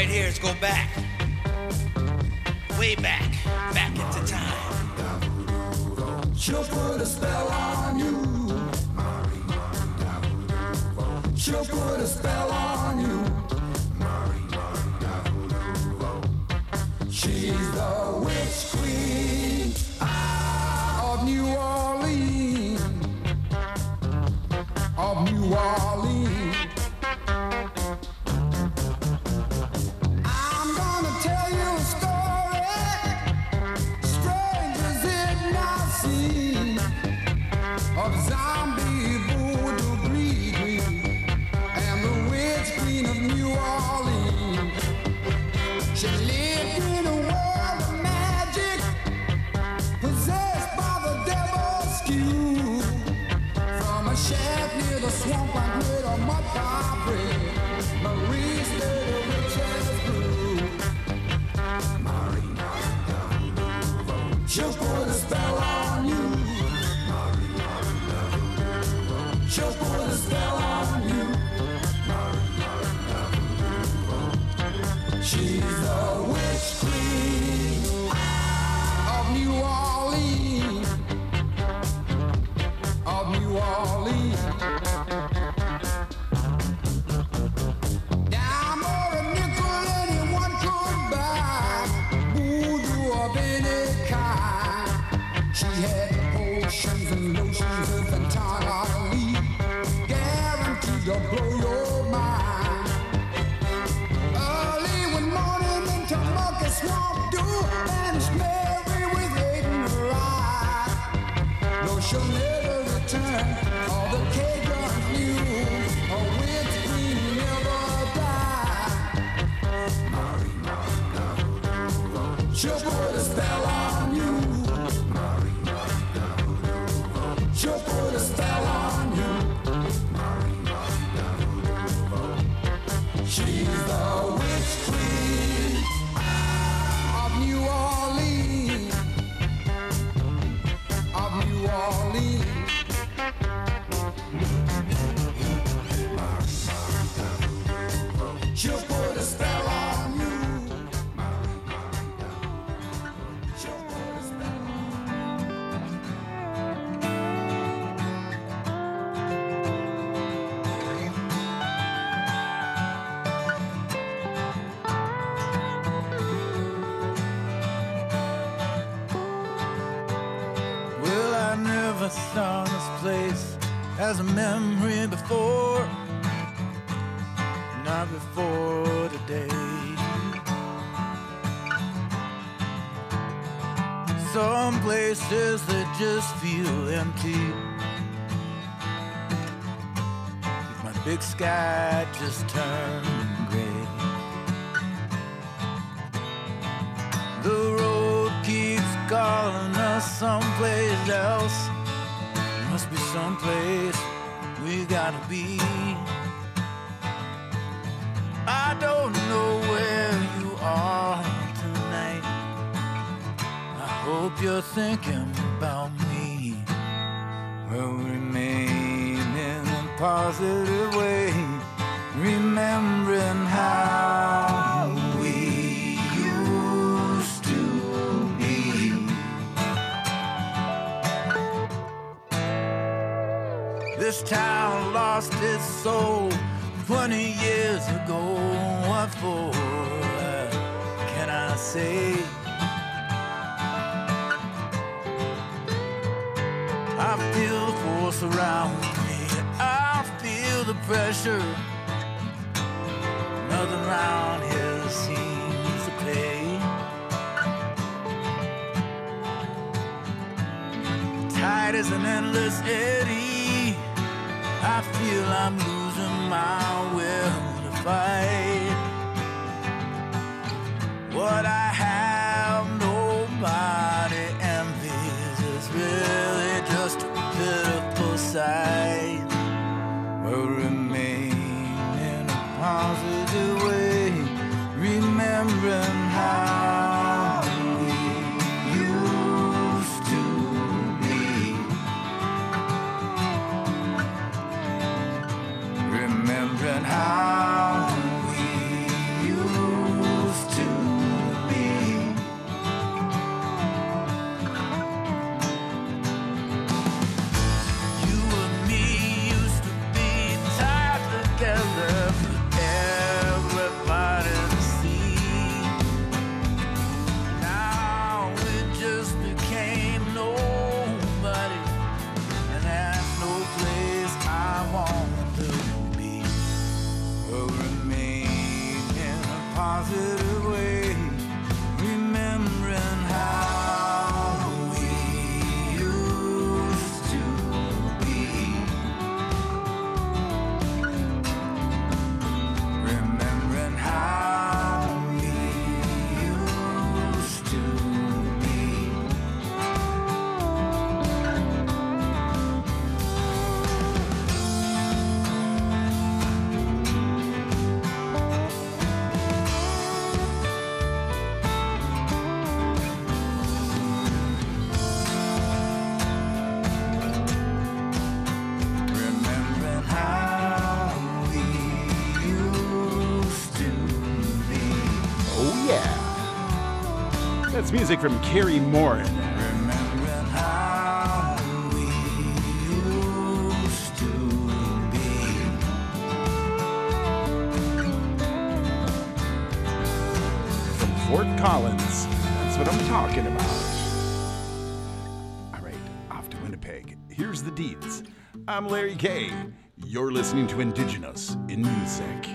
Right here is go back. As a memory before. Not before today. Some places that just feel empty. If my big sky just turned gray. The road keeps calling us someplace else. Someplace we gotta be. I don't know where you are tonight. I hope you're thinking about me. Well, remain in a positive way, remembering how lost its soul 20 years ago. What for? Can I say? I feel the force around me. I feel the pressure. Nothing around here seems to pay. Tide is an endless eddy. Feel I'm losing my will to fight. What I have, nobody envies. It's really just a pitiful sight. We'll remain in a positive way, remembering That's music from Carrie Morin. From Fort Collins. That's what I'm talking about. All right, off to Winnipeg. Here's the deeds. I'm Larry K. You're listening to Indigenous in Music.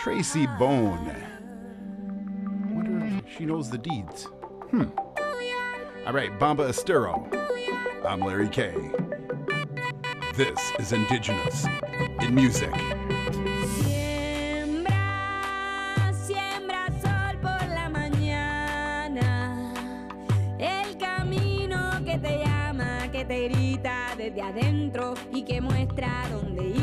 Tracy Bone. Wonder if she knows the deeds. Hmm. All right, Bamba Estero. I'm Larry K. This is Indigenous in Music. Siembra sol por la mañana, el camino que te llama, que te grita desde adentro y que muestra dónde ir.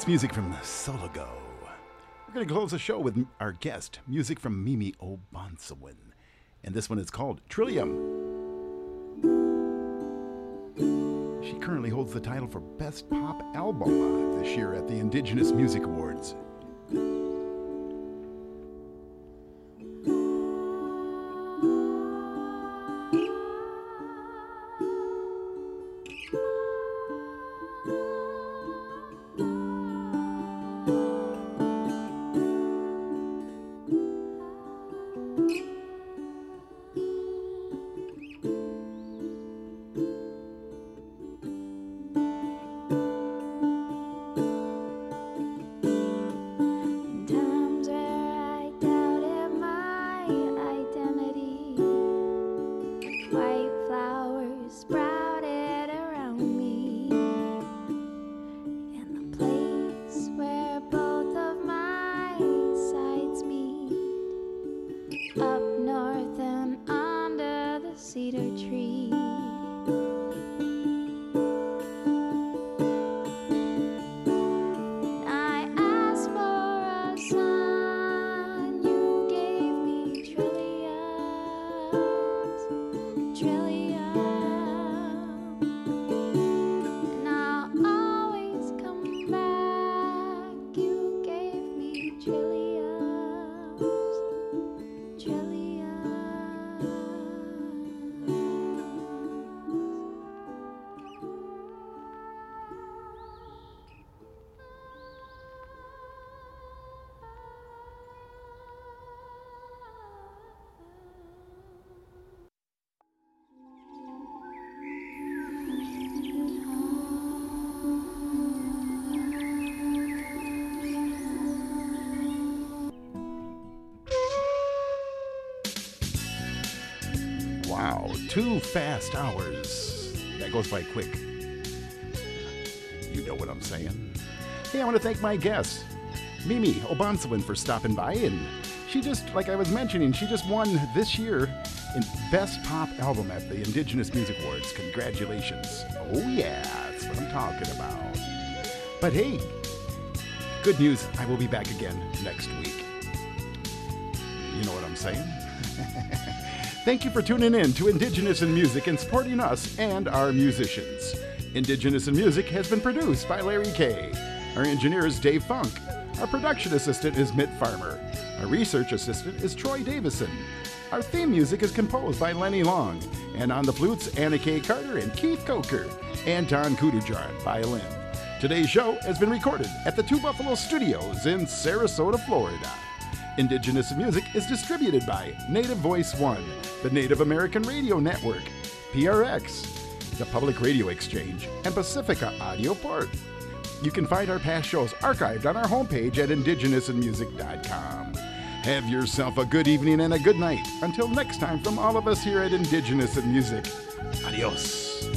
That's music from Solago. We're going to close the show with our guest, music from Mimi O'Bonsawin. And this one is called Trillium. She currently holds the title for Best Pop Album this year at the Indigenous Music Awards. Fast hours. That goes by quick. You know what I'm saying. Hey, I want to thank my guest, Mimi O'Bonsawin, for stopping by. And she just, like I was mentioning, she just won this year in Best Pop Album at the Indigenous Music Awards. Congratulations. Oh, yeah, that's what I'm talking about. But hey, good news, I will be back again next week. You know what I'm saying? Thank you for tuning in to Indigenous in Music and supporting us and our musicians. Indigenous in Music has been produced by Larry K. Our engineer is Dave Funk. Our production assistant is Mitt Farmer. Our research assistant is Troy Davison. Our theme music is composed by Lenny Long. And on the flutes, Anna K. Carter and Keith Coker. And Don Kudujar, violin. Today's show has been recorded at the Two Buffalo Studios in Sarasota, Florida. Indigenous Music is distributed by Native Voice One, the Native American Radio Network, PRX, the Public Radio Exchange, and Pacifica Audio Port. You can find our past shows archived on our homepage at indigenousinmusic.com. Have yourself a good evening and a good night. Until next time, from all of us here at Indigenous in Music, adios.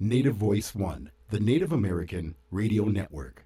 Native Voice One, the Native American Radio Network.